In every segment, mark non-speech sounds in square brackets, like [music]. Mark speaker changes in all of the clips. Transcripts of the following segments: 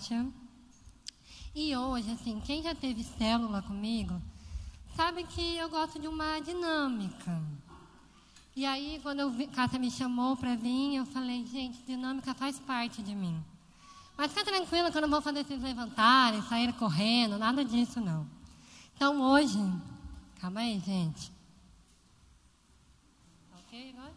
Speaker 1: Kátia. E hoje, assim, quem já teve célula comigo, sabe que eu gosto de uma dinâmica. E aí, quando eu vi, Kátia me chamou para vir, eu falei, gente, dinâmica faz parte de mim. Mas fica tranquila que eu não vou fazer vocês levantarem, sair correndo, nada disso não. Então hoje, calma aí, gente. Ok agora?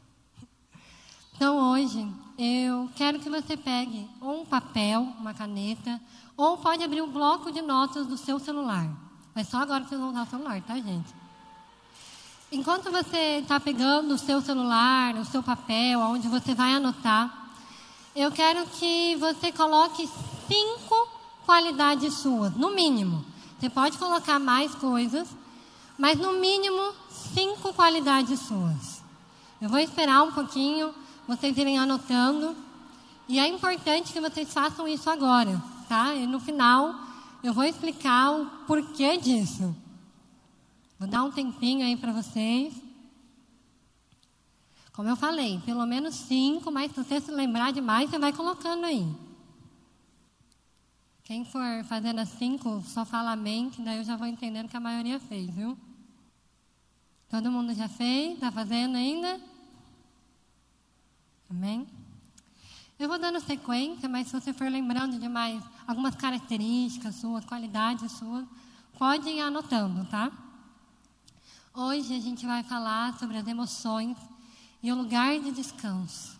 Speaker 1: Então hoje, eu quero que você pegue ou um papel, uma caneta, ou pode abrir um bloco de notas do seu celular. Mas só agora que vocês vão usar o celular, tá, gente? Enquanto você está pegando o seu celular, o seu papel, onde você vai anotar, eu quero que você coloque cinco qualidades suas, no mínimo. Você pode colocar mais coisas, mas no mínimo cinco qualidades suas. Eu vou esperar um pouquinho, vocês irem anotando. E é importante que vocês façam isso agora, tá? E no final eu vou explicar o porquê disso. Vou dar um tempinho aí para vocês. Como eu falei, pelo menos cinco, mas se você se lembrar de mais, você vai colocando aí. Quem for fazendo as cinco, só fala amém, que daí eu já vou entendendo que a maioria fez, viu? Todo mundo já fez? Está fazendo ainda? Amém? Eu vou dando sequência, mas se você for lembrando de mais algumas características suas, qualidades suas, pode ir anotando, tá? Hoje a gente vai falar sobre as emoções e o lugar de descanso.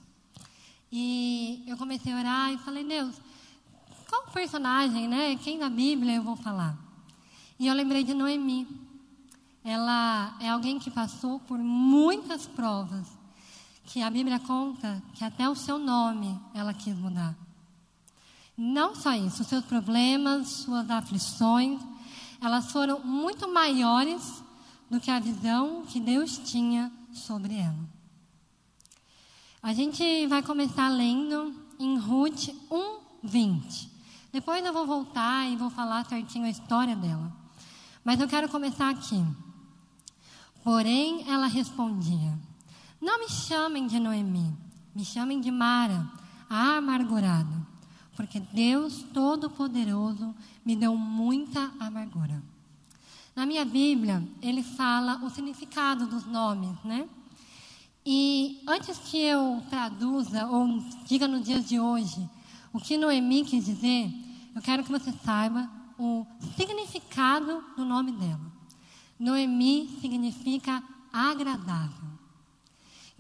Speaker 1: E eu comecei a orar e falei, Deus, qual personagem, né? Quem na Bíblia eu vou falar? E eu lembrei de Noemi. Ela é alguém que passou por muitas provas, que a Bíblia conta que até o seu nome ela quis mudar. Não só isso, os seus problemas, suas aflições, elas foram muito maiores do que a visão que Deus tinha sobre ela. A gente vai começar lendo em Ruth 1:20. Depois eu vou voltar e vou falar certinho a história dela. Mas eu quero começar aqui. Porém, ela respondia: Não me chamem de Noemi, me chamem de Mara, a amargurada, porque Deus Todo-Poderoso me deu muita amargura. Na minha Bíblia, ele fala o significado dos nomes, né? E antes que eu traduza ou diga no dia de hoje o que Noemi quis dizer, eu quero que você saiba o significado do nome dela. Noemi significa agradável.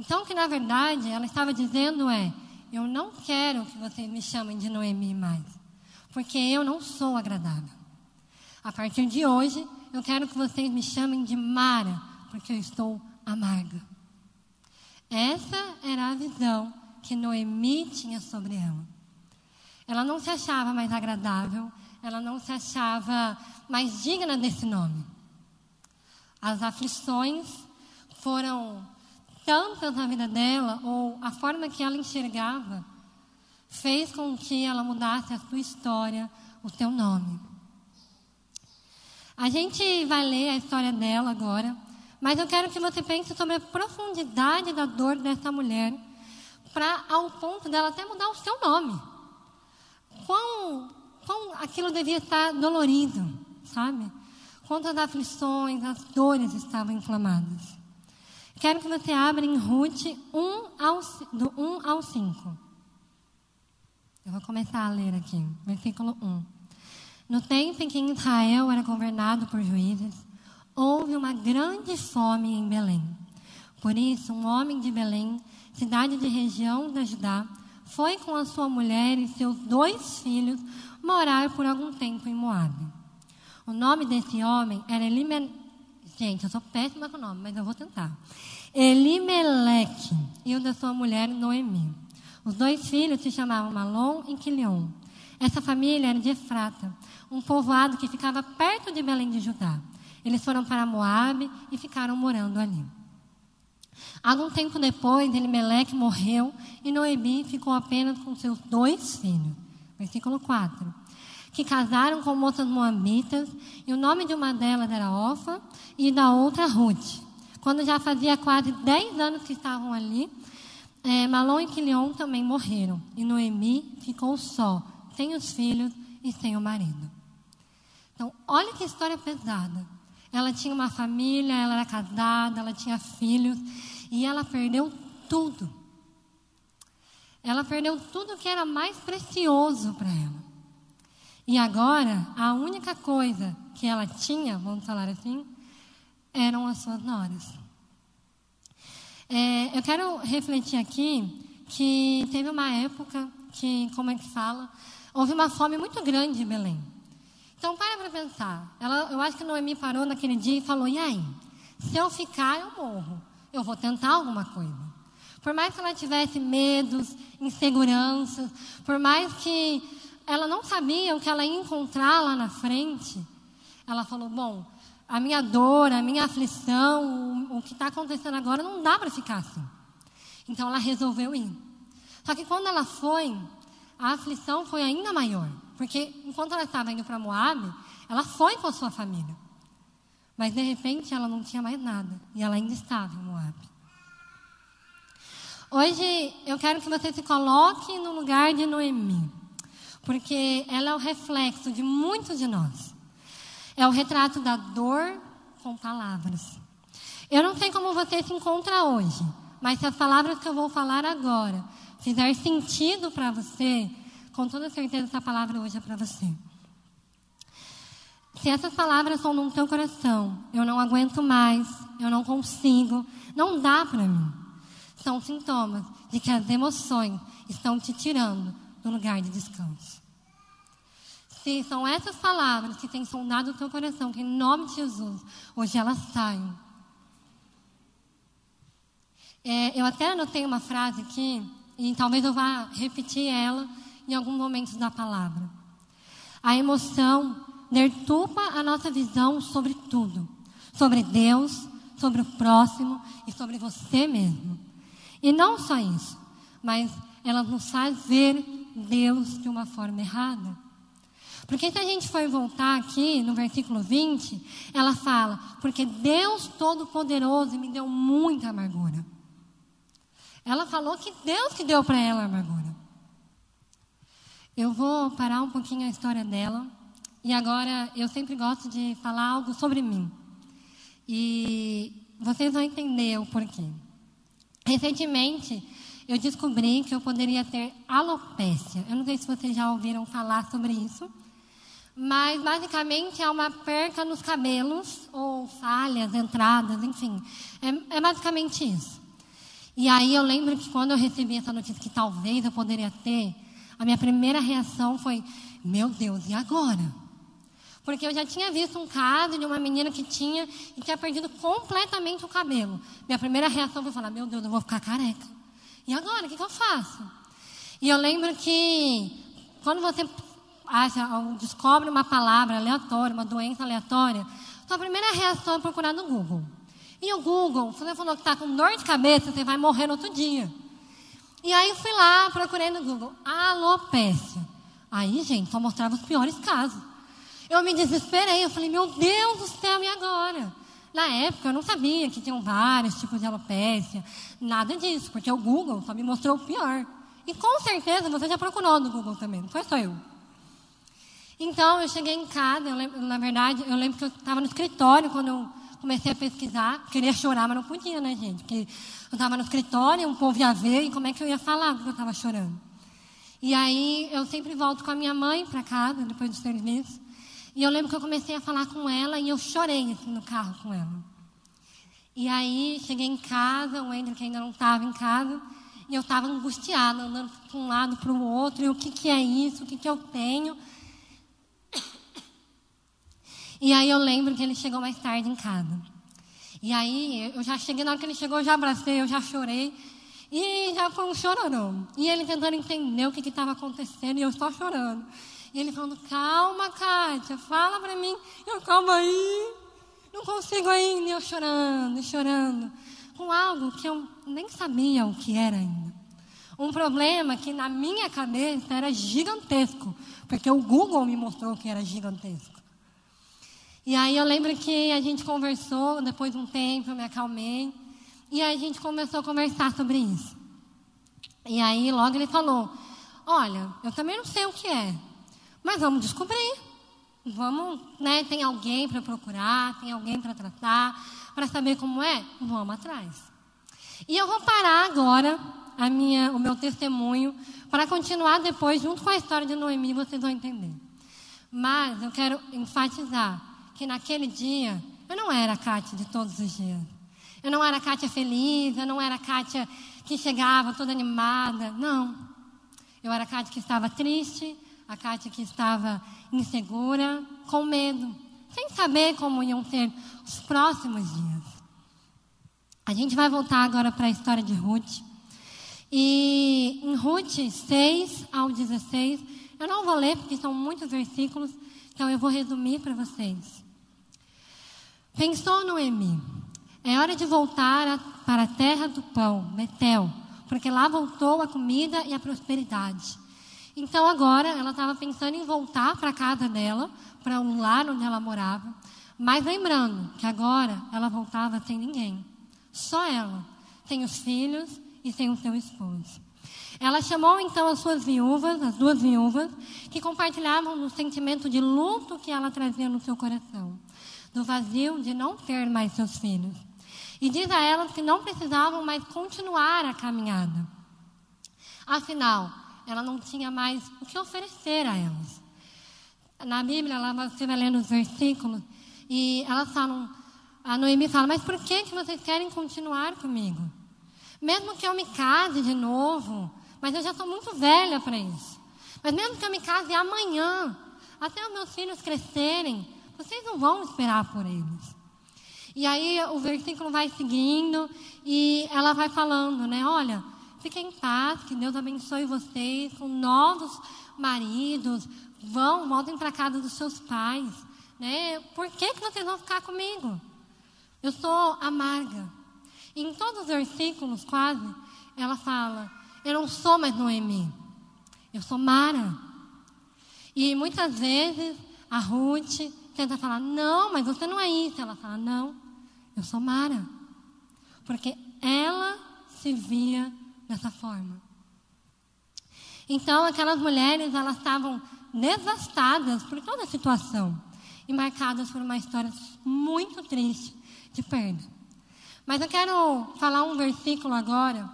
Speaker 1: Então, o que na verdade ela estava dizendo é: eu não quero que vocês me chamem de Noemi mais, porque eu não sou agradável. A partir de hoje, eu quero que vocês me chamem de Mara, porque eu estou amarga. Essa era a visão que Noemi tinha sobre ela. Ela não se achava mais agradável, ela não se achava mais digna desse nome. As aflições foram tantas na vida dela, ou a forma que ela enxergava, fez com que ela mudasse a sua história, o seu nome. A gente vai ler a história dela agora, mas eu quero que você pense sobre a profundidade da dor dessa mulher, para ao ponto dela até mudar o seu nome. Quão, quão aquilo devia estar dolorido, sabe? Quantas aflições, as dores estavam inflamadas. Quero que você abra em Ruth 1 ao, do 1 ao 5. Eu vou começar a ler aqui, versículo 1. No tempo em que Israel era governado por juízes, houve uma grande fome em Belém. Por isso, um homem de Belém, cidade de região da Judá, foi com a sua mulher e seus dois filhos morar por algum tempo em Moabe. O nome desse homem era Elimelech. Gente, eu sou péssima com o nome, mas eu vou tentar. Elimeleque e o da sua mulher Noemi. Os dois filhos se chamavam Malom e Quilion. Essa família era de Efrata, um povoado que ficava perto de Belém de Judá. Eles foram para Moabe e ficaram morando ali. Algum tempo depois, Elimeleque morreu e Noemi ficou apenas com seus dois filhos. Versículo 4. Que casaram com moças moabitas, e o nome de uma delas era Ofa e da outra Ruth. Quando já fazia quase 10 anos que estavam ali, é, Malom e Quilion também morreram. E Noemi ficou só, sem os filhos e sem o marido. Então, olha que história pesada. Ela tinha uma família, ela era casada, ela tinha filhos e ela perdeu tudo. Ela perdeu tudo que era mais precioso para ela. E agora, a única coisa que ela tinha, vamos falar assim, eram as suas noras. É, eu quero refletir aqui que teve uma época que, como é que fala, houve uma fome muito grande em Belém. Então, para para pensar. Ela, eu acho que Noemi parou naquele dia e falou: e aí? Se eu ficar, eu morro. Eu vou tentar alguma coisa. Por mais que ela tivesse medos, inseguranças, por mais que ela não sabia o que ela ia encontrar lá na frente, ela falou: bom, a minha dor, a minha aflição, o, o que está acontecendo agora não dá para ficar assim. Então ela resolveu ir. Só que quando ela foi, a aflição foi ainda maior. Porque enquanto ela estava indo para Moab, ela foi com a sua família. Mas de repente ela não tinha mais nada. E ela ainda estava em Moab. Hoje eu quero que você se coloque no lugar de Noemi. Porque ela é o reflexo de muitos de nós. É o retrato da dor com palavras. Eu não sei como você se encontra hoje, mas se as palavras que eu vou falar agora fizer sentido para você, com toda certeza essa palavra hoje é para você. Se essas palavras são no teu coração, eu não aguento mais, eu não consigo, não dá para mim. São sintomas de que as emoções estão te tirando do lugar de descanso. Se são essas palavras que têm sondado o teu coração, que em nome de Jesus, hoje elas saiam. É, eu até anotei uma frase aqui, e talvez eu vá repetir ela em algum momento da palavra. A emoção deturpa a nossa visão sobre tudo, sobre Deus, sobre o próximo e sobre você mesmo. E não só isso, mas ela nos faz ver Deus de uma forma errada. Porque se a gente for voltar aqui no versículo 20, ela fala: Porque Deus Todo-Poderoso me deu muita amargura. Ela falou que Deus que deu para ela a amargura. Eu vou parar um pouquinho a história dela. E agora eu sempre gosto de falar algo sobre mim. E vocês vão entender o porquê. Recentemente, eu descobri que eu poderia ter alopécia. Eu não sei se vocês já ouviram falar sobre isso. Mas basicamente é uma perca nos cabelos, ou falhas, entradas, enfim. É, é basicamente isso. E aí eu lembro que quando eu recebi essa notícia que talvez eu poderia ter, a minha primeira reação foi: meu Deus, e agora? Porque eu já tinha visto um caso de uma menina que tinha e tinha perdido completamente o cabelo. Minha primeira reação foi falar: meu Deus, eu vou ficar careca. E agora, o que, que eu faço? E eu lembro que quando você acha, descobre uma palavra aleatória, uma doença aleatória, sua primeira reação é procurar no Google. E o Google, se você falou que está com dor de cabeça, você vai morrer no outro dia. E aí fui lá, procurei no Google, alopécia. Aí, gente, só mostrava os piores casos. Eu me desesperei, eu falei, meu Deus do céu, e agora? Na época eu não sabia que tinham vários tipos de alopécia, nada disso, porque o Google só me mostrou o pior. E com certeza você já procurou no Google também, não foi só eu. Então eu cheguei em casa, lembro, na verdade, eu lembro que eu estava no escritório quando eu comecei a pesquisar, queria chorar, mas não podia, né, gente? Porque eu estava no escritório, um povo ia ver, e como é que eu ia falar que eu estava chorando? E aí eu sempre volto com a minha mãe para casa, depois do serviço. E eu lembro que eu comecei a falar com ela e eu chorei assim, no carro com ela. E aí cheguei em casa, o que ainda não estava em casa, e eu estava angustiada, andando para um lado para o outro, e o que, que é isso, o que, que eu tenho. E aí eu lembro que ele chegou mais tarde em casa. E aí eu já cheguei, na hora que ele chegou, eu já abracei, eu já chorei. E já foi um chororão. E ele tentando entender o que estava acontecendo e eu só chorando. E ele falando, calma, Kátia, fala para mim. Eu, calma aí. Não consigo ainda. E eu chorando, chorando. Com algo que eu nem sabia o que era ainda. Um problema que na minha cabeça era gigantesco. Porque o Google me mostrou que era gigantesco. E aí eu lembro que a gente conversou, depois de um tempo eu me acalmei. E aí a gente começou a conversar sobre isso. E aí logo ele falou: Olha, eu também não sei o que é, mas vamos descobrir. Vamos, né? Tem alguém para procurar, tem alguém para tratar, para saber como é? Vamos atrás. E eu vou parar agora a minha, o meu testemunho para continuar depois, junto com a história de Noemi, vocês vão entender. Mas eu quero enfatizar que naquele dia eu não era a Kátia de todos os dias. Eu não era a Kátia feliz, eu não era a Kátia que chegava toda animada. Não. Eu era a Kátia que estava triste, a Kátia que estava insegura, com medo, sem saber como iam ser os próximos dias. A gente vai voltar agora para a história de Ruth. E em Ruth 6 ao 16, eu não vou ler porque são muitos versículos, então eu vou resumir para vocês. Pensou Noemi. É hora de voltar a, para a terra do pão, Betel, porque lá voltou a comida e a prosperidade. Então agora ela estava pensando em voltar para a casa dela, para um lar onde ela morava, mas lembrando que agora ela voltava sem ninguém, só ela, sem os filhos e sem o seu esposo. Ela chamou então as suas viúvas, as duas viúvas, que compartilhavam no sentimento de luto que ela trazia no seu coração, do vazio de não ter mais seus filhos. E diz a elas que não precisavam mais continuar a caminhada. Afinal, ela não tinha mais o que oferecer a elas. Na Bíblia, ela, você vai lendo os versículos, e elas falam, a Noemi fala, mas por que, que vocês querem continuar comigo? Mesmo que eu me case de novo, mas eu já sou muito velha para isso. Mas mesmo que eu me case amanhã, até os meus filhos crescerem, vocês não vão esperar por eles. E aí o versículo vai seguindo e ela vai falando, né? Olha, fiquem em paz, que Deus abençoe vocês com novos maridos, vão, voltem para casa dos seus pais, né? Por que, que vocês vão ficar comigo? Eu sou amarga. E em todos os versículos, quase, ela fala: Eu não sou mais Noemi, eu sou Mara. E muitas vezes a Ruth tenta falar: Não, mas você não é isso. Ela fala: Não, eu sou Mara. Porque ela se via dessa forma. Então, aquelas mulheres, elas estavam devastadas por toda a situação e marcadas por uma história muito triste de perda. Mas eu quero falar um versículo agora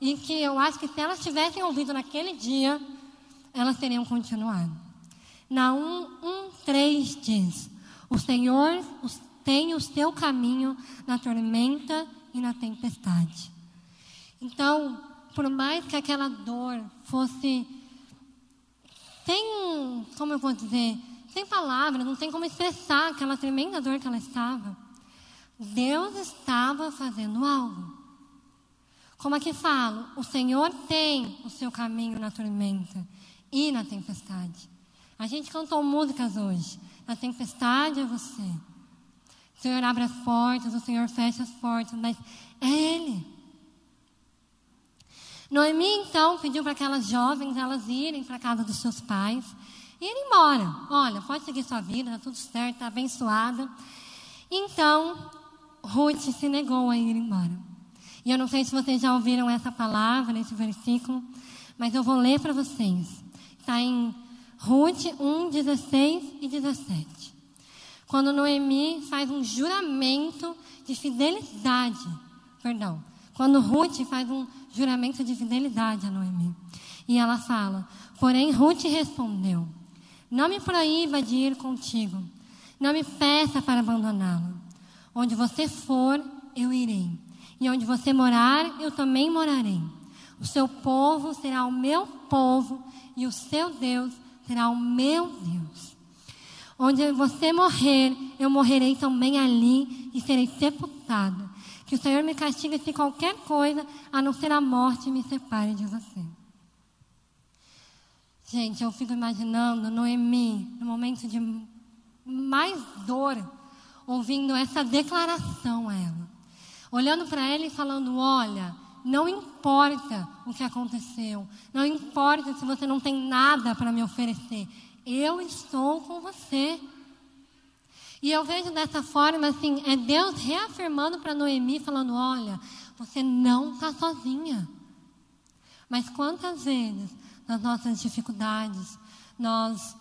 Speaker 1: em que eu acho que se elas tivessem ouvido naquele dia, elas teriam continuado. Na 1:3 diz: O Senhor tem o seu caminho na tormenta e na tempestade. Então, por mais que aquela dor fosse sem, como eu vou dizer, sem palavras, não tem como expressar aquela tremenda dor que ela estava. Deus estava fazendo algo. Como aqui falo, o Senhor tem o seu caminho na tormenta e na tempestade. A gente cantou músicas hoje. Na tempestade é você. O Senhor abre as portas, o Senhor fecha as portas, mas é Ele. Noemi então pediu para aquelas jovens elas irem para a casa dos seus pais e irem embora. Olha, pode seguir sua vida, está tudo certo, está abençoada. Então, Ruth se negou a ir embora. E eu não sei se vocês já ouviram essa palavra, esse versículo, mas eu vou ler para vocês. Está em Ruth 1, 16 e 17 quando Noemi faz um juramento de fidelidade, perdão, quando Ruth faz um juramento de fidelidade a Noemi. E ela fala: Porém, Ruth respondeu: Não me proíba de ir contigo, não me peça para abandoná-la. Onde você for, eu irei, e onde você morar, eu também morarei. O seu povo será o meu povo, e o seu Deus será o meu Deus. Onde você morrer, eu morrerei também ali e serei sepultado. Que o Senhor me castigue se qualquer coisa, a não ser a morte, me separe de você. Gente, eu fico imaginando Noemi, no momento de mais dor, ouvindo essa declaração a ela. Olhando para ela e falando: Olha, não importa o que aconteceu, não importa se você não tem nada para me oferecer, eu estou com você. E eu vejo dessa forma, assim, é Deus reafirmando para Noemi, falando: olha, você não está sozinha. Mas quantas vezes, nas nossas dificuldades, nós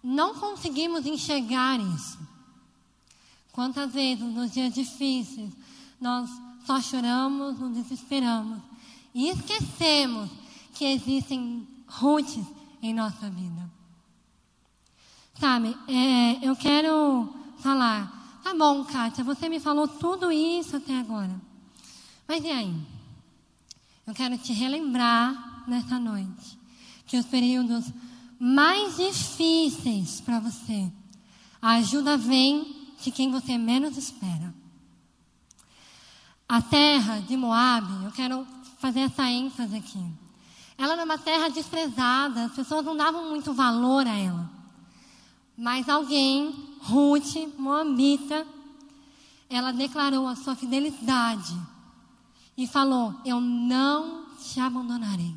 Speaker 1: não conseguimos enxergar isso? Quantas vezes, nos dias difíceis, nós só choramos, nos desesperamos e esquecemos que existem roots em nossa vida. Sabe, é, eu quero falar, tá bom, Kátia, você me falou tudo isso até agora. Mas e aí? Eu quero te relembrar nessa noite que os períodos mais difíceis para você, a ajuda vem de quem você menos espera. A terra de Moab, eu quero fazer essa ênfase aqui. Ela era uma terra desprezada, as pessoas não davam muito valor a ela. Mas alguém, Ruth, Moabita, ela declarou a sua fidelidade e falou: Eu não te abandonarei.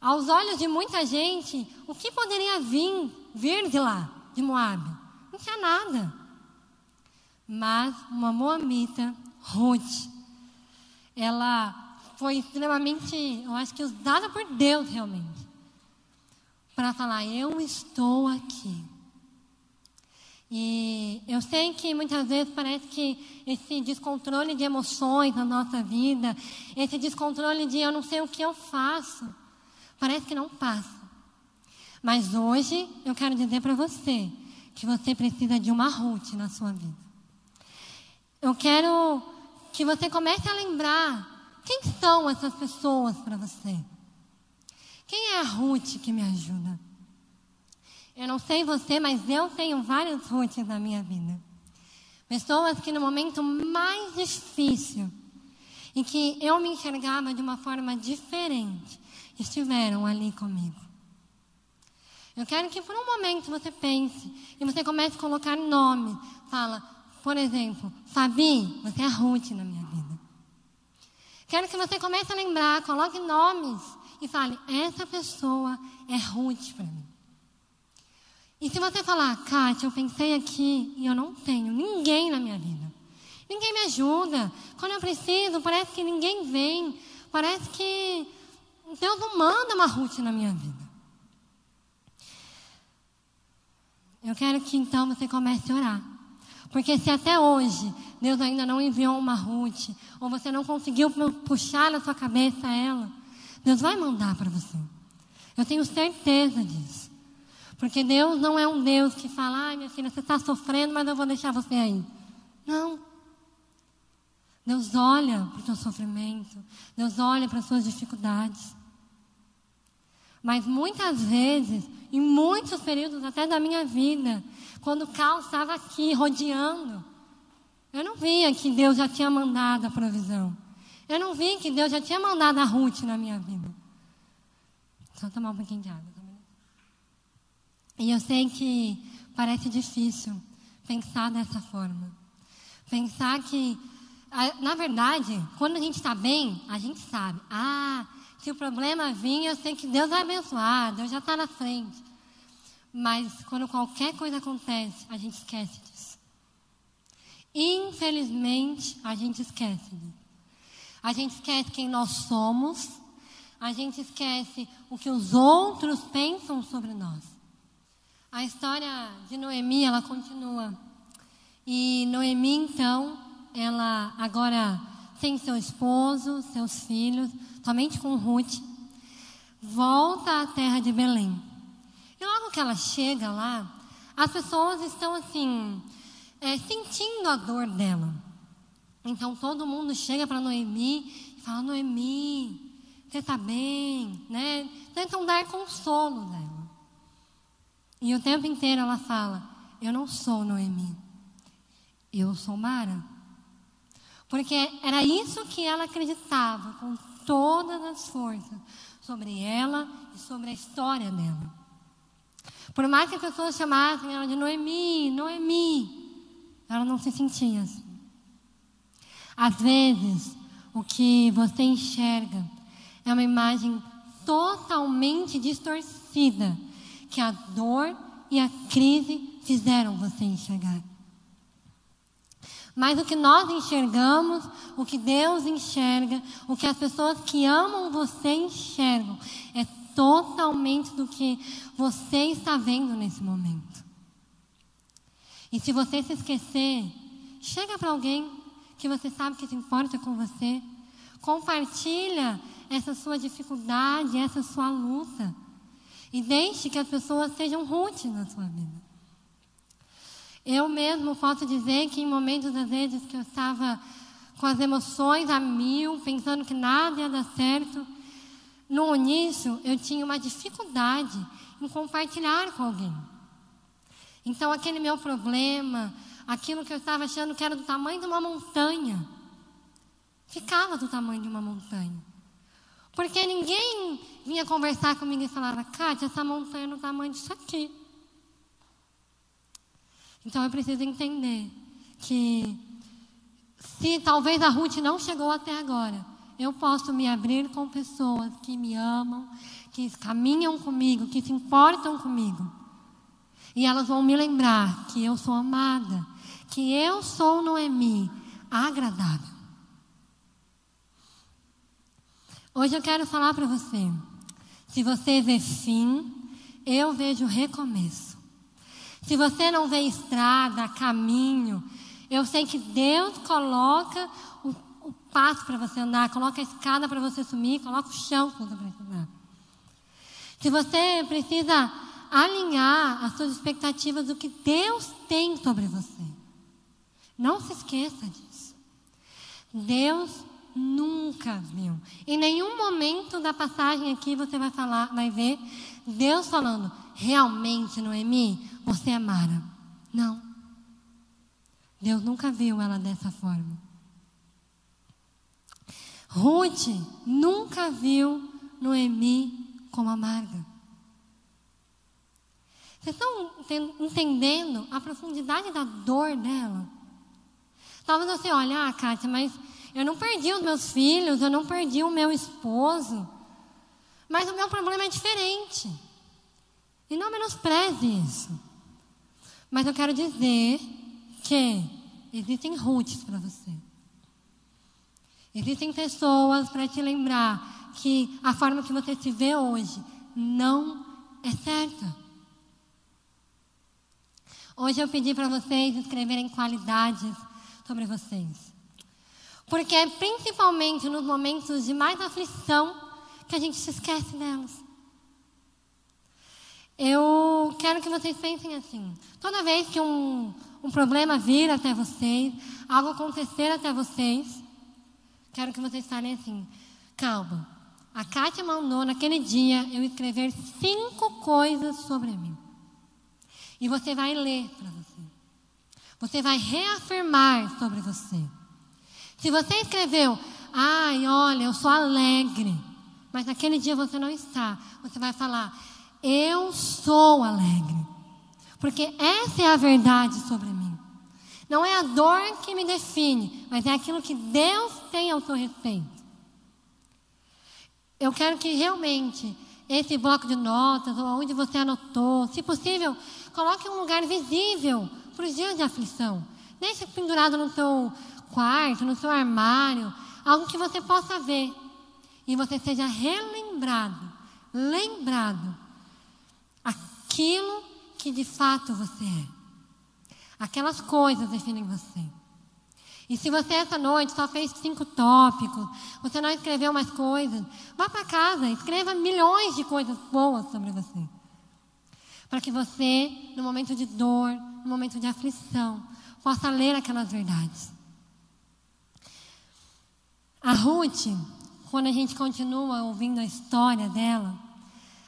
Speaker 1: Aos olhos de muita gente, o que poderia vir, vir de lá, de Moab? Não tinha nada. Mas uma Moabita, Ruth, ela foi extremamente, eu acho que usada por Deus realmente para falar: Eu estou aqui. E eu sei que muitas vezes parece que esse descontrole de emoções na nossa vida, esse descontrole de eu não sei o que eu faço, parece que não passa. Mas hoje eu quero dizer para você que você precisa de uma Ruth na sua vida. Eu quero que você comece a lembrar quem são essas pessoas para você. Quem é a Ruth que me ajuda? Eu não sei você, mas eu tenho várias Ruths na minha vida. Pessoas que no momento mais difícil, em que eu me enxergava de uma forma diferente, estiveram ali comigo. Eu quero que por um momento você pense e você comece a colocar nome. Fala, por exemplo, Fabi, você é a Ruth na minha vida. Quero que você comece a lembrar, coloque nomes e fale: essa pessoa é Ruth para mim. E se você falar, Kátia, eu pensei aqui e eu não tenho ninguém na minha vida. Ninguém me ajuda. Quando eu preciso, parece que ninguém vem. Parece que Deus não manda uma Ruth na minha vida. Eu quero que então você comece a orar. Porque se até hoje Deus ainda não enviou uma Ruth, ou você não conseguiu puxar na sua cabeça ela, Deus vai mandar para você. Eu tenho certeza disso. Porque Deus não é um Deus que fala, ai minha filha, você está sofrendo, mas eu vou deixar você aí. Não. Deus olha para o seu sofrimento. Deus olha para as suas dificuldades. Mas muitas vezes, em muitos períodos até da minha vida, quando o caos estava aqui rodeando, eu não via que Deus já tinha mandado a provisão. Eu não vi que Deus já tinha mandado a Ruth na minha vida. Só tomar um pouquinho de água. E eu sei que parece difícil pensar dessa forma. Pensar que, na verdade, quando a gente está bem, a gente sabe. Ah, se o problema vir, eu sei que Deus vai abençoar, Deus já está na frente. Mas quando qualquer coisa acontece, a gente esquece disso. Infelizmente, a gente esquece disso. A gente esquece quem nós somos. A gente esquece o que os outros pensam sobre nós. A história de Noemi, ela continua. E Noemi, então, ela agora sem seu esposo, seus filhos, somente com Ruth, volta à terra de Belém. E logo que ela chega lá, as pessoas estão assim, é, sentindo a dor dela. Então todo mundo chega para Noemi e fala: Noemi, você está bem, né? Tentam dar consolo dela. E o tempo inteiro ela fala: Eu não sou Noemi, eu sou Mara. Porque era isso que ela acreditava com todas as forças sobre ela e sobre a história dela. Por mais que as pessoas chamassem ela de Noemi, Noemi, ela não se sentia assim. Às vezes, o que você enxerga é uma imagem totalmente distorcida que a dor e a crise fizeram você enxergar. Mas o que nós enxergamos, o que Deus enxerga, o que as pessoas que amam você enxergam, é totalmente do que você está vendo nesse momento. E se você se esquecer, chega para alguém que você sabe que se importa com você, compartilha essa sua dificuldade, essa sua luta. E deixe que as pessoas sejam roots na sua vida. Eu mesmo posso dizer que em momentos, às vezes, que eu estava com as emoções a mil, pensando que nada ia dar certo, no início eu tinha uma dificuldade em compartilhar com alguém. Então, aquele meu problema, aquilo que eu estava achando que era do tamanho de uma montanha, ficava do tamanho de uma montanha. Porque ninguém vinha conversar comigo e falava, Kátia, essa montanha é no tamanho disso aqui. Então eu preciso entender que se talvez a Ruth não chegou até agora, eu posso me abrir com pessoas que me amam, que caminham comigo, que se importam comigo. E elas vão me lembrar que eu sou amada, que eu sou Noemi, agradável. Hoje eu quero falar para você. Se você vê fim, eu vejo recomeço. Se você não vê estrada, caminho, eu sei que Deus coloca o, o passo para você andar, coloca a escada para você sumir, coloca o chão para você andar. Se você precisa alinhar as suas expectativas do que Deus tem sobre você, não se esqueça disso. Deus nunca viu. Em nenhum momento da passagem aqui você vai falar, vai ver Deus falando, realmente, Noemi, você é Mara. Não. Deus nunca viu ela dessa forma. Ruth nunca viu Noemi como amarga. Vocês estão entendendo a profundidade da dor dela? Talvez você olhe, ah, Kátia, mas eu não perdi os meus filhos, eu não perdi o meu esposo. Mas o meu problema é diferente. E não menospreze isso. Mas eu quero dizer que existem roots para você. Existem pessoas para te lembrar que a forma que você se vê hoje não é certa. Hoje eu pedi para vocês escreverem qualidades sobre vocês. Porque é principalmente nos momentos de mais aflição que a gente se esquece delas. Eu quero que vocês pensem assim: toda vez que um, um problema vir até vocês, algo acontecer até vocês, quero que vocês falem assim: calma, a Kátia mandou naquele dia eu escrever cinco coisas sobre mim. E você vai ler para você. Você vai reafirmar sobre você. Se você escreveu, ai, olha, eu sou alegre, mas naquele dia você não está, você vai falar, eu sou alegre. Porque essa é a verdade sobre mim. Não é a dor que me define, mas é aquilo que Deus tem ao seu respeito. Eu quero que realmente esse bloco de notas, ou onde você anotou, se possível, coloque um lugar visível para os dias de aflição. Deixe pendurado no seu quarto, no seu armário, algo que você possa ver. E você seja relembrado, lembrado aquilo que de fato você é. Aquelas coisas definem você. E se você essa noite só fez cinco tópicos, você não escreveu mais coisas, vá para casa, escreva milhões de coisas boas sobre você. Para que você, no momento de dor, no momento de aflição, possa ler aquelas verdades. A Ruth, quando a gente continua ouvindo a história dela,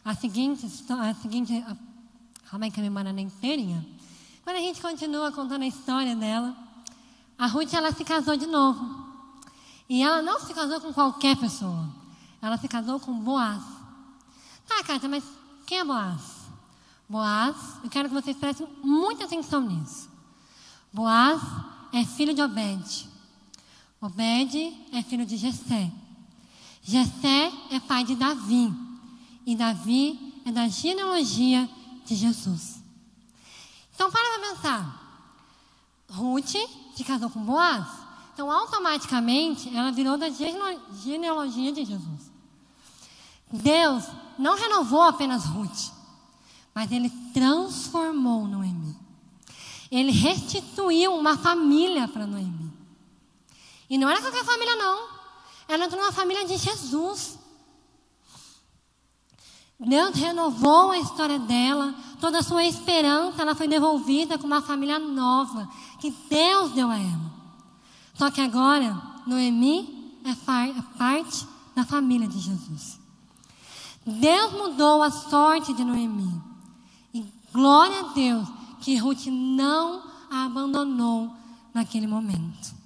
Speaker 1: a seguinte, a seguinte Calma que a mana nem inteirinha. Quando a gente continua contando a história dela, a Ruth ela se casou de novo. E ela não se casou com qualquer pessoa. Ela se casou com Boaz. Tá, Cátia, mas quem é Boaz? Boaz, eu quero que vocês prestem muita atenção nisso. Boaz é filho de Obed. Obed é filho de Jessé. Jessé é pai de Davi. E Davi é da genealogia de Jesus. Então, para para pensar. Ruth se casou com Boaz. Então, automaticamente, ela virou da genealogia de Jesus. Deus não renovou apenas Ruth, mas ele transformou Noemi. Ele restituiu uma família para Noemi. E não era qualquer família, não. Era uma família de Jesus. Deus renovou a história dela, toda a sua esperança, ela foi devolvida com uma família nova, que Deus deu a ela. Só que agora, Noemi é, é parte da família de Jesus. Deus mudou a sorte de Noemi. E glória a Deus que Ruth não a abandonou naquele momento.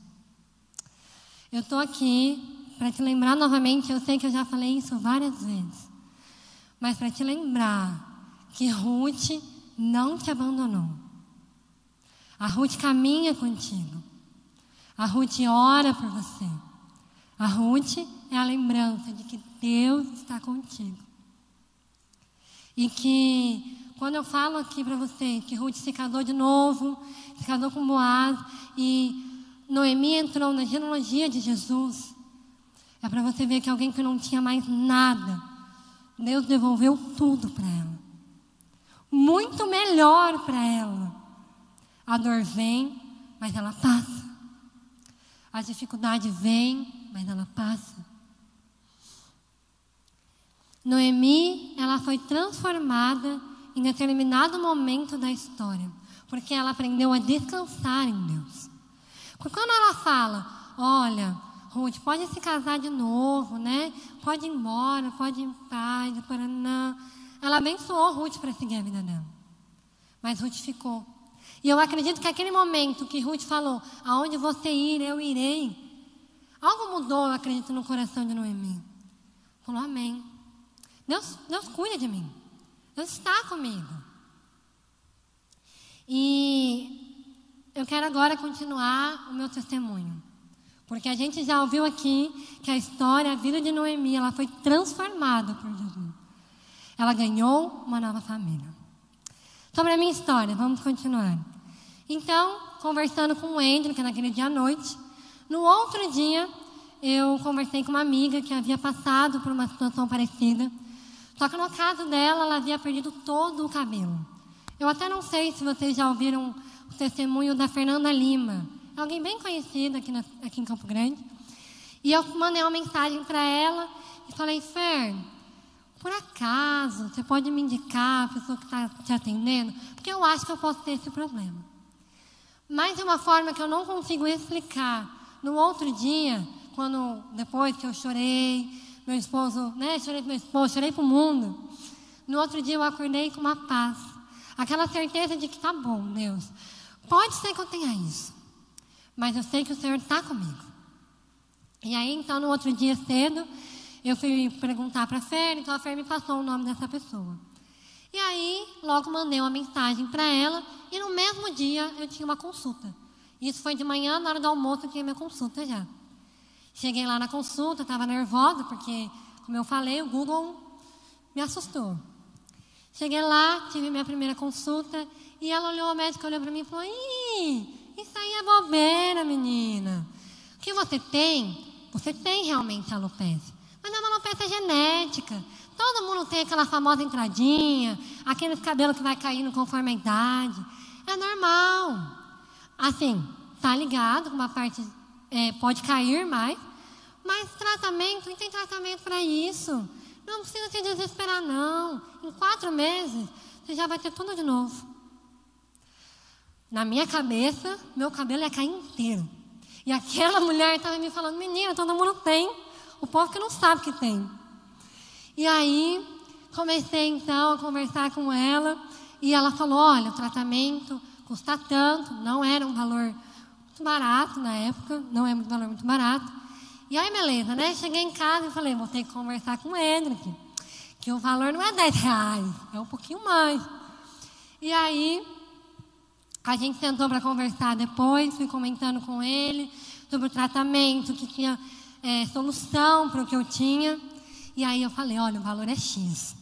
Speaker 1: Eu estou aqui para te lembrar novamente, eu sei que eu já falei isso várias vezes, mas para te lembrar que Ruth não te abandonou. A Ruth caminha contigo. A Ruth ora por você. A Ruth é a lembrança de que Deus está contigo. E que quando eu falo aqui para você que Ruth se casou de novo, se casou com Boaz e Noemi entrou na genealogia de Jesus, é para você ver que alguém que não tinha mais nada, Deus devolveu tudo para ela. Muito melhor para ela. A dor vem, mas ela passa. A dificuldade vem, mas ela passa. Noemi, ela foi transformada em determinado momento da história, porque ela aprendeu a descansar em Deus. Quando ela fala, olha, Ruth, pode se casar de novo, né? Pode ir embora, pode ir em paz, não. Ela abençoou Ruth para seguir a vida dela. Mas Ruth ficou. E eu acredito que aquele momento que Ruth falou, aonde você ir, eu irei. Algo mudou, eu acredito, no coração de Noemi. Falou, amém. Deus, Deus cuida de mim. Deus está comigo. E eu quero agora continuar o meu testemunho. Porque a gente já ouviu aqui que a história, a vida de Noemi, ela foi transformada por Jesus. Ela ganhou uma nova família. Sobre a minha história, vamos continuar. Então, conversando com o Andrew, que é naquele dia à noite, no outro dia, eu conversei com uma amiga que havia passado por uma situação parecida. Só que no caso dela, ela havia perdido todo o cabelo. Eu até não sei se vocês já ouviram testemunho da Fernanda Lima. É alguém bem conhecido aqui, na, aqui em Campo Grande. E eu mandei uma mensagem para ela e falei, Fer, por acaso, você pode me indicar a pessoa que está te atendendo? Porque eu acho que eu posso ter esse problema. Mas de uma forma que eu não consigo explicar. No outro dia, quando depois que eu chorei, meu esposo, né? Chorei com meu esposo, chorei para o mundo. No outro dia eu acordei com uma paz. Aquela certeza de que tá bom, Deus. Pode ser que eu tenha isso. Mas eu sei que o Senhor está comigo. E aí, então, no outro dia cedo, eu fui perguntar para a Fer, então a Fer me passou o nome dessa pessoa. E aí, logo mandei uma mensagem para ela, e no mesmo dia eu tinha uma consulta. Isso foi de manhã, na hora do almoço, eu tinha minha consulta já. Cheguei lá na consulta, estava nervosa, porque, como eu falei, o Google me assustou. Cheguei lá, tive minha primeira consulta, e ela olhou, a médica olhou para mim e falou: Ih, isso aí é bobeira, menina. O que você tem? Você tem realmente alopecia. Mas é uma alopecia genética. Todo mundo tem aquela famosa entradinha, aquele cabelo que vai caindo conforme a idade. É normal. Assim, tá ligado uma parte é, pode cair mais, mas tratamento, não tem tratamento para isso. Não precisa se desesperar, não. Em quatro meses, você já vai ter tudo de novo. Na minha cabeça, meu cabelo ia cair inteiro. E aquela [laughs] mulher estava me falando, menina, todo mundo tem. O povo que não sabe que tem. E aí, comecei então a conversar com ela. E ela falou, olha, o tratamento custa tanto. Não era um valor muito barato na época, não é um valor muito barato. E aí, beleza, né? Cheguei em casa e falei, vou ter que conversar com o Hendrick, que o valor não é 10 reais, é um pouquinho mais. E aí, a gente sentou para conversar depois, fui comentando com ele sobre o tratamento, que tinha é, solução para o que eu tinha. E aí eu falei, olha, o valor é X.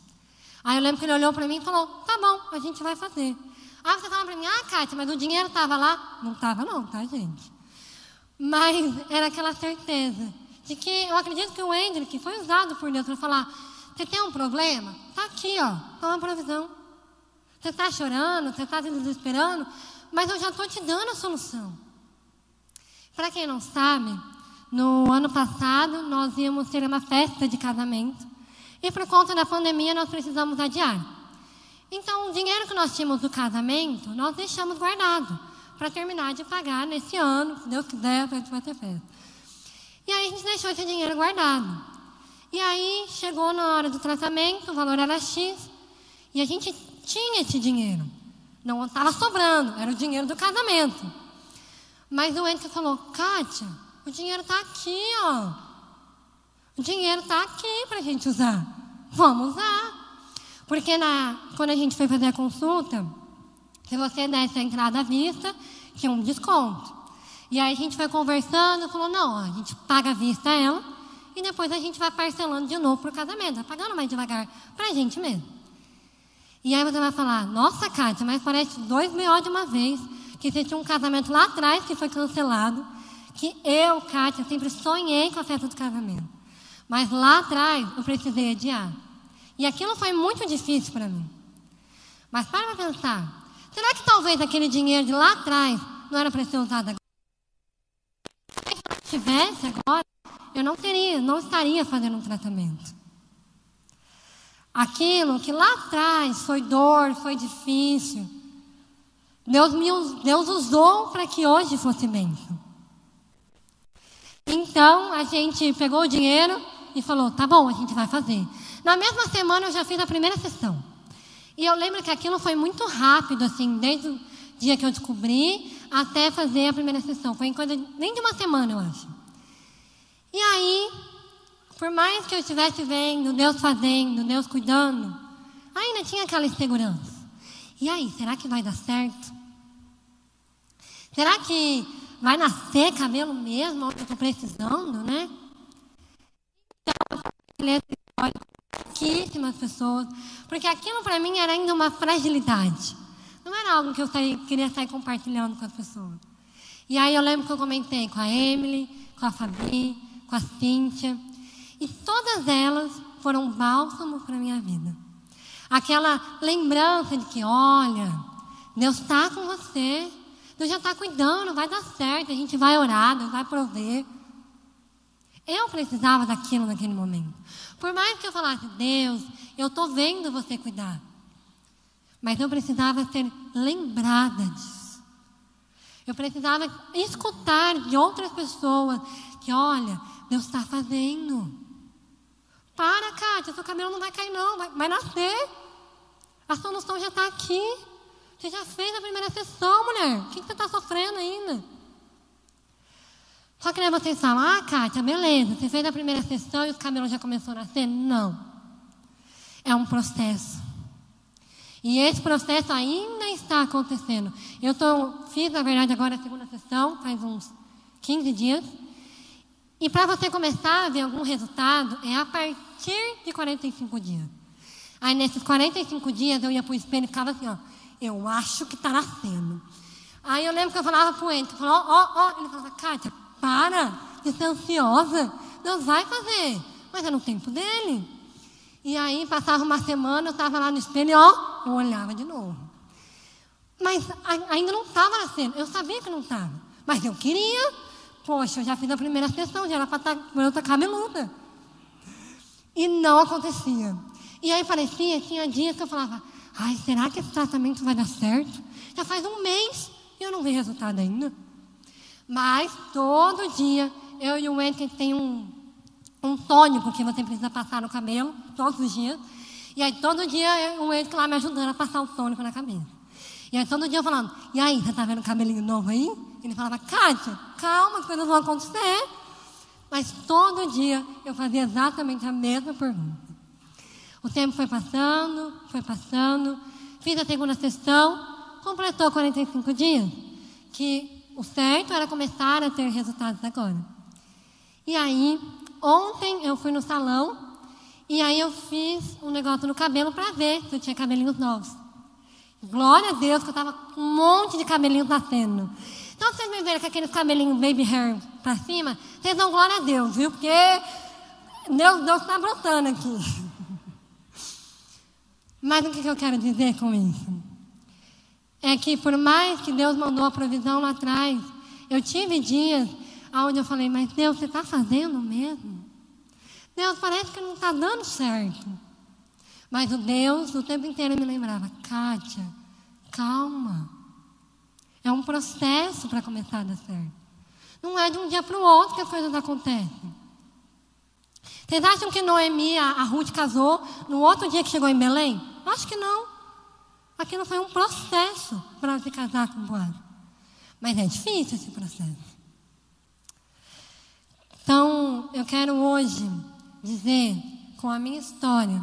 Speaker 1: Aí eu lembro que ele olhou para mim e falou, tá bom, a gente vai fazer. Aí você fala para mim, ah, Kátia, mas o dinheiro estava lá? Não estava não, tá, gente? Mas era aquela certeza de que eu acredito que o Hendrick foi usado por Deus para falar, você tem um problema? Está aqui, ó, toma provisão. Você está chorando, você está se desesperando, mas eu já estou te dando a solução. Para quem não sabe, no ano passado nós íamos ter uma festa de casamento e por conta da pandemia nós precisamos adiar. Então o dinheiro que nós tínhamos do casamento nós deixamos guardado para terminar de pagar nesse ano, se Deus quiser, a gente vai ter festa. E aí a gente deixou esse dinheiro guardado. E aí chegou na hora do tratamento, o valor era X, e a gente tinha esse dinheiro. Não estava sobrando, era o dinheiro do casamento. Mas o Enzo falou, Kátia, o dinheiro está aqui, ó. O dinheiro está aqui para a gente usar. Vamos usar. Porque na, quando a gente foi fazer a consulta, se você desse a entrada à vista, tinha um desconto. E aí a gente foi conversando, falou, não, a gente paga à vista ela, e depois a gente vai parcelando de novo para o casamento, vai pagando mais devagar para a gente mesmo. E aí você vai falar, nossa, Kátia, mas parece dois mil de uma vez, que você tinha um casamento lá atrás que foi cancelado, que eu, Kátia, sempre sonhei com a festa do casamento. Mas lá atrás eu precisei adiar. E aquilo foi muito difícil para mim. Mas para pensar. Será que talvez aquele dinheiro de lá atrás não era para ser usado agora? Se tivesse agora, eu não teria, não estaria fazendo um tratamento. Aquilo que lá atrás foi dor, foi difícil. Deus, me, Deus usou para que hoje fosse bênção. Então a gente pegou o dinheiro e falou: tá bom, a gente vai fazer. Na mesma semana eu já fiz a primeira sessão. E eu lembro que aquilo foi muito rápido, assim, desde o dia que eu descobri até fazer a primeira sessão. Foi em coisa nem de uma semana, eu acho. E aí, por mais que eu estivesse vendo Deus fazendo, Deus cuidando, ainda tinha aquela insegurança. E aí, será que vai dar certo? Será que vai nascer cabelo mesmo, onde eu estou precisando, né? Então, eu falei pouquíssimas pessoas, porque aquilo para mim era ainda uma fragilidade. Não era algo que eu saí, queria sair compartilhando com as pessoas. E aí eu lembro que eu comentei com a Emily, com a Fabi, com a Cíntia, e todas elas foram bálsamo para a minha vida. Aquela lembrança de que, olha, Deus está com você, Deus já está cuidando, vai dar certo, a gente vai orar, Deus vai prover. Eu precisava daquilo naquele momento. Por mais que eu falasse, Deus, eu estou vendo você cuidar. Mas eu precisava ser lembrada disso. Eu precisava escutar de outras pessoas que, olha, Deus está fazendo. Para, Kátia, seu cabelo não vai cair, não, vai, vai nascer. A solução já está aqui. Você já fez a primeira sessão, mulher. O que você está sofrendo ainda? Só que aí vocês falam, ah, Kátia, beleza, você fez a primeira sessão e os cabelos já começaram a nascer? Não. É um processo. E esse processo ainda está acontecendo. Eu tô, fiz, na verdade, agora a segunda sessão, faz uns 15 dias. E para você começar a ver algum resultado, é a partir de 45 dias. Aí, nesses 45 dias, eu ia para o espelho e ficava assim, ó, eu acho que está nascendo. Aí eu lembro que eu falava para o Ento, falou, ó, ó, ó. Ele falava, Kátia, para de ser ansiosa. Deus vai fazer, mas é no tempo dele. E aí passava uma semana, eu estava lá no espelho ó, eu olhava de novo. Mas ainda não estava nascendo. Eu sabia que não estava. Mas eu queria. Poxa, eu já fiz a primeira sessão, já era para estar tá, estar cabeluda. E não acontecia. E aí parecia, tinha dias que eu falava, ai, será que esse tratamento vai dar certo? Já faz um mês e eu não vi resultado ainda. Mas todo dia, eu e o Wendy tem um, um tônico que você precisa passar no cabelo, todos os dias. E aí todo dia o Wendy lá me ajudando a passar o tônico na cabeça. E aí todo dia eu falando, e aí, você tá vendo o cabelinho novo aí? Ele falava, Kátia, calma, as coisas vão acontecer. Mas todo dia eu fazia exatamente a mesma pergunta. O tempo foi passando, foi passando. Fiz a segunda sessão, completou 45 dias. Que o certo era começar a ter resultados agora. E aí, ontem eu fui no salão e aí eu fiz um negócio no cabelo para ver se eu tinha cabelinhos novos. Glória a Deus que eu estava com um monte de cabelinhos nascendo. Então, vocês me verem com aqueles cabelinhos baby hair para cima, vocês dão glória a Deus, viu? Porque Deus está brotando aqui. [laughs] Mas o que eu quero dizer com isso? É que por mais que Deus mandou a provisão lá atrás, eu tive dias onde eu falei, mas Deus, você está fazendo mesmo? Deus, parece que não está dando certo. Mas o Deus, o tempo inteiro, me lembrava, Kátia, calma. É um processo para começar a dar certo. Não é de um dia para o outro que as coisas acontecem. Vocês acham que Noemi, a, a Ruth casou no outro dia que chegou em Belém? Acho que não. Aquilo foi um processo para se casar com Boaz. Mas é difícil esse processo. Então, eu quero hoje dizer, com a minha história,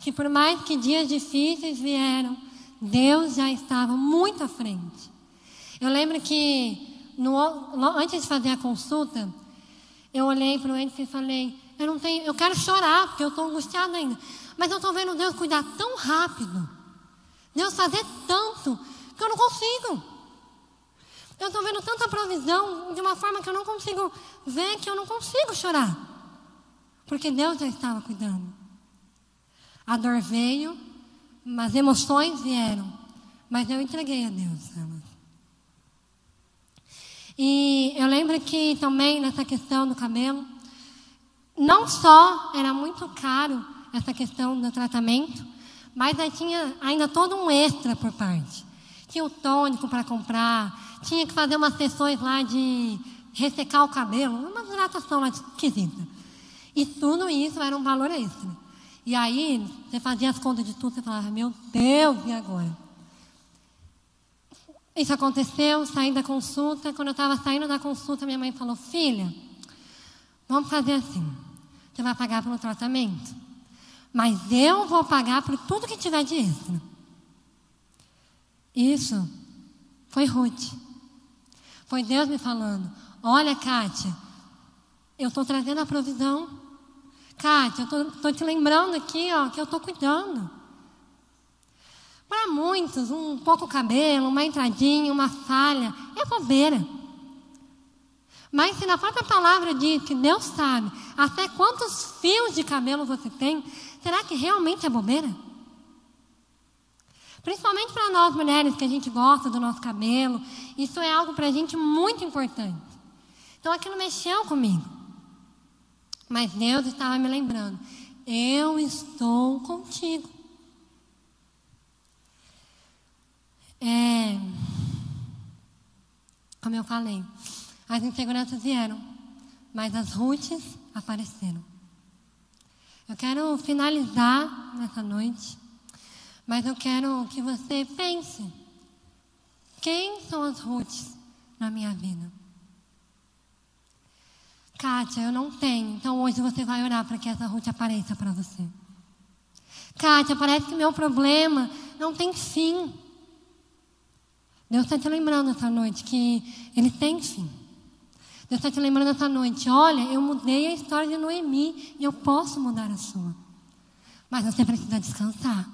Speaker 1: que por mais que dias difíceis vieram, Deus já estava muito à frente. Eu lembro que no, antes de fazer a consulta, eu olhei para o ente e falei: eu não tenho, eu quero chorar porque eu estou angustiada ainda, mas eu estou vendo Deus cuidar tão rápido, Deus fazer tanto que eu não consigo. Eu estou vendo tanta provisão de uma forma que eu não consigo ver que eu não consigo chorar, porque Deus já estava cuidando. A dor veio, as emoções vieram, mas eu entreguei a Deus. E eu lembro que também nessa questão do cabelo, não só era muito caro essa questão do tratamento, mas aí tinha ainda todo um extra por parte. Tinha o tônico para comprar, tinha que fazer umas sessões lá de ressecar o cabelo, uma hidratação lá esquisita. E tudo isso era um valor extra. E aí, você fazia as contas de tudo, você falava, meu Deus, e agora? Isso aconteceu, saí da consulta. Quando eu estava saindo da consulta, minha mãe falou: Filha, vamos fazer assim. Você vai pagar pelo tratamento, mas eu vou pagar por tudo que tiver de extra. Isso foi Ruth. Foi Deus me falando: Olha, Kátia, eu estou trazendo a provisão. Kátia, eu estou te lembrando aqui ó, que eu estou cuidando. Para muitos, um pouco cabelo, uma entradinha, uma falha, é bobeira. Mas se na própria palavra diz que Deus sabe até quantos fios de cabelo você tem, será que realmente é bobeira? Principalmente para nós mulheres que a gente gosta do nosso cabelo, isso é algo para a gente muito importante. Então aquilo mexeu comigo. Mas Deus estava me lembrando: eu estou contigo. É, como eu falei, as inseguranças vieram, mas as rutes apareceram. Eu quero finalizar nessa noite, mas eu quero que você pense: quem são as rutes na minha vida? Kátia, eu não tenho, então hoje você vai orar para que essa Ruth apareça para você. Kátia, parece que meu problema não tem fim. Deus está te lembrando essa noite que Ele tem fim. Deus está te lembrando essa noite: olha, eu mudei a história de Noemi e eu posso mudar a sua. Mas você precisa descansar.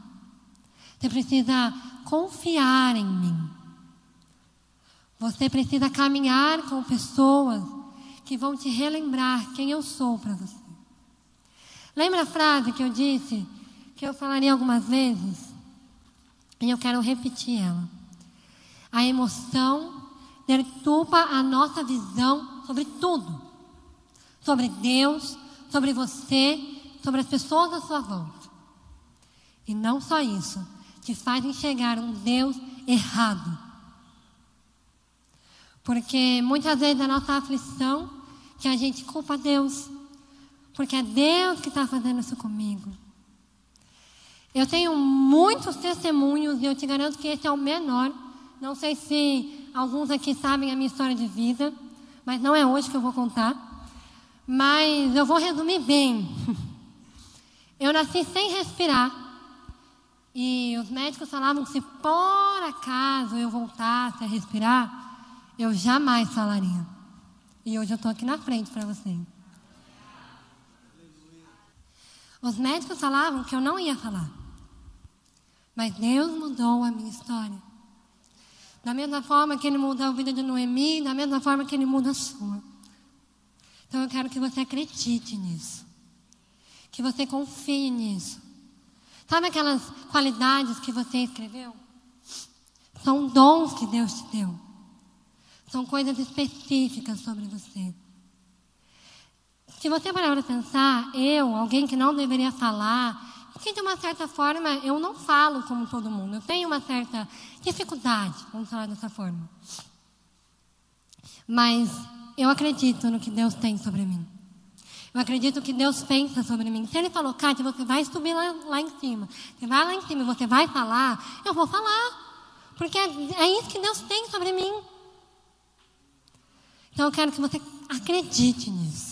Speaker 1: Você precisa confiar em mim. Você precisa caminhar com pessoas que vão te relembrar quem eu sou para você. Lembra a frase que eu disse, que eu falaria algumas vezes? E eu quero repetir ela. A emoção deturpa a nossa visão sobre tudo. Sobre Deus, sobre você, sobre as pessoas à sua volta. E não só isso, te faz enxergar um Deus errado. Porque muitas vezes a nossa aflição que a gente culpa Deus. Porque é Deus que está fazendo isso comigo. Eu tenho muitos testemunhos e eu te garanto que esse é o menor não sei se alguns aqui sabem a minha história de vida, mas não é hoje que eu vou contar. Mas eu vou resumir bem. [laughs] Eu nasci sem respirar. E os médicos falavam que se por acaso eu voltasse a respirar, eu jamais falaria. E hoje eu estou aqui na frente para vocês. Os médicos falavam que eu não ia falar. Mas Deus mudou a minha história. Da mesma forma que Ele muda a vida de Noemi, da mesma forma que Ele muda a sua. Então eu quero que você acredite nisso. Que você confie nisso. Sabe aquelas qualidades que você escreveu? São dons que Deus te deu. São coisas específicas sobre você. Se você parar para pensar, eu, alguém que não deveria falar, que de uma certa forma eu não falo como todo mundo. Eu tenho uma certa dificuldade, vamos falar dessa forma. Mas eu acredito no que Deus tem sobre mim. Eu acredito que Deus pensa sobre mim. Se Ele falou, Kátia, você vai subir lá, lá em cima. Você vai lá em cima e você vai falar, eu vou falar. Porque é, é isso que Deus tem sobre mim. Então eu quero que você acredite nisso.